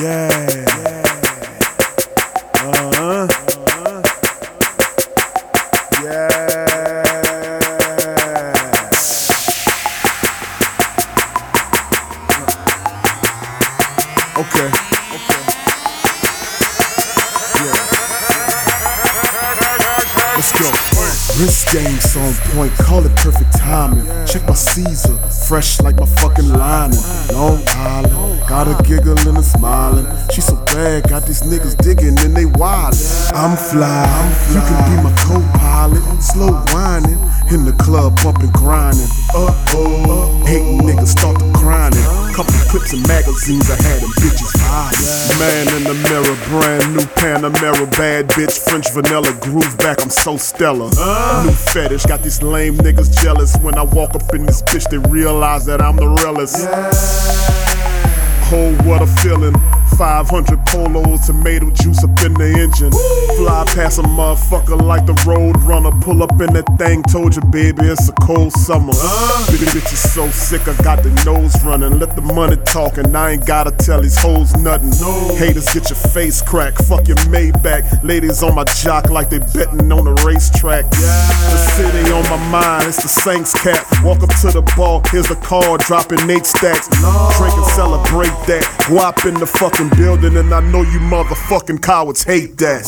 Yeah. Huh. Yeah. Okay. Okay. Let's go. Wrist game's on point, call it perfect timing. Check my Caesar, fresh like my fucking lining. Long Island, got a giggle and smiling. She so bad, got these niggas digging and they wildin'. I'm fly, you can be my co-pilot. Slow whining, in the club bumping grinding. Uh oh, hating niggas start to grinding. Clips and magazines, I had them bitches vibing. Man in the mirror, brand new Panamera, bad bitch, French vanilla, groove back, I'm so stellar. New fetish, got these lame niggas jealous. When I walk up in this bitch, they realize that I'm the realest. Oh, what a feeling. 500 polos, tomato juice up in the engine. Fly past a motherfucker like the road runner. Pull up in that thing, told you, baby, it's a cold summer. Big bitch is so sick, I got the nose running. Let the money talk, and I ain't gotta tell these hoes nothing. Haters get your face cracked, fuck your Maybach. Ladies on my jock like they betting on the racetrack. The city on my mind, it's the Saints cap. Walk up to the ball, here's the card, dropping eight stacks. Drink and celebrate that. Guap in the fucking building, and I know you motherfucking cowards hate that.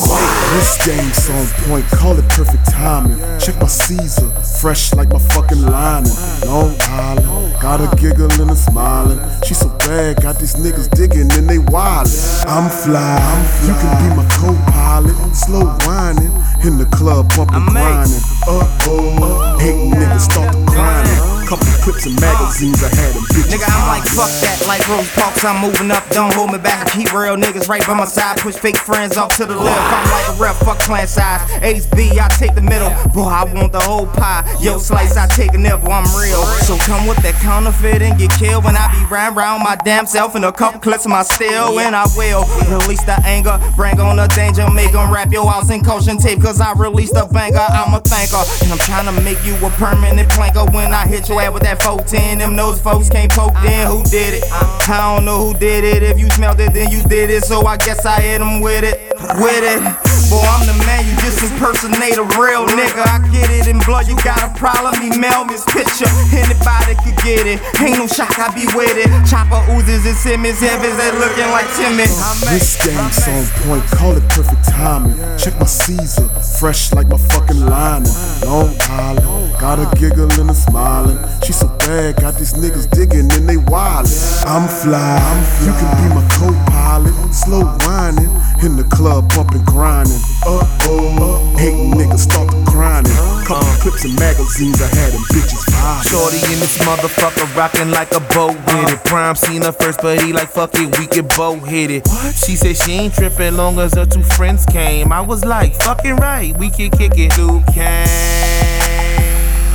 This game's on point, call it perfect timing. Check my Caesar, fresh like my fucking lining. Long Island, got a giggle and smiling. She so bad, got these niggas digging and they wildin'. I'm fly, you can be my co-pilot. Slow whining, in the club bumping I'm grinding. Uh oh, hating niggas start to grinding. Couple clips and magazines, I had them bitches. Nigga, I'm like, fuck that, like Rosa Parks, I'm moving up, don't hold me back. I keep real niggas right by my side, push fake friends off to the left. I'm like a rep, fuck clan size. Ace B, I take the middle. Boy, I want the whole pie. Yo, slice, I take a nibble, I'm real. So come with that counterfeit and get killed when I be riding around my damn self in a couple clips of my steel. And I will release the anger, bring on the danger, make them wrap your house in caution tape, cause I release the banger. I'm a thanker, and I'm trying to make you a permanent planker when I hit your ass with that 410. Them nose folks can't poke in. Who did it? I don't know who did it. If you smelled it, then you did it. So I guess I hit them with it. With it. Boy, I'm the man, you just impersonate a real nigga. I get it in blood, you got a problem, email me this picture. Anybody could get it. Ain't no shock, I be with it. Chopper oozes and Simmons, heavens, they looking like Timmy. Uh, this game's on point, call it perfect timing. Check my Caesar, fresh like my fucking lining. Long Island, got a giggle and a smiling. She so bad, got these niggas digging and they wildin'. I'm fly, you can be my co-pilot. Slow whining, in the club bumping grinding. Uh, uh, uh oh, hating niggas start to grinding. Couple uh. clips and magazines, I had them bitches vibing. Shorty in this motherfucker rockin' like a boat with it. Prime seen her first, but he like fuck it, we can both hit it. She said she ain't trippin' long as her two friends came. I was like, fucking right, we can kick it. Luke came.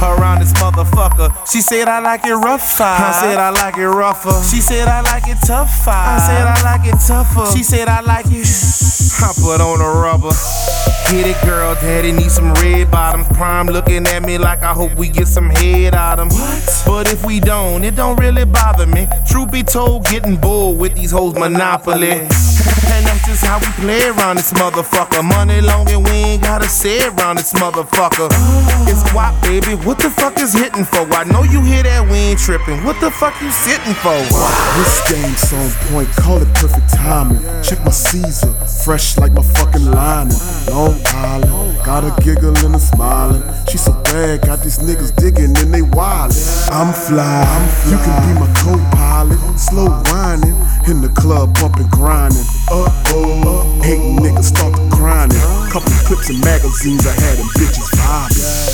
On this motherfucker. She said I like it rough. I said I like it rougher. She said I like it tough. I said I like it tougher. She said I like it. I put on a rubber. Get it, girl. Daddy need some red bottoms. Prime looking at me like I hope we get some head out 'em. What? But if we don't, it don't really bother me. Truth be told, getting bored with these hoes monopoly. And that's just how we play around this motherfucker. Money long and we ain't gotta say around this motherfucker. It's WAP, baby. What the fuck is hitting for? I know you hear that, we ain't tripping. What the fuck you sitting for? This game's on point, call it perfect timing. Check my Caesar, fresh like my fucking lining. Long Island, got a giggle and a smiling. She so bad, got these niggas digging and they wildin'. I'm fly, you can be my co-pilot. Slow whining, in the club bumping grinding. Uh oh, hating niggas start to grinding. Couple clips and magazines, I had them bitches vibing.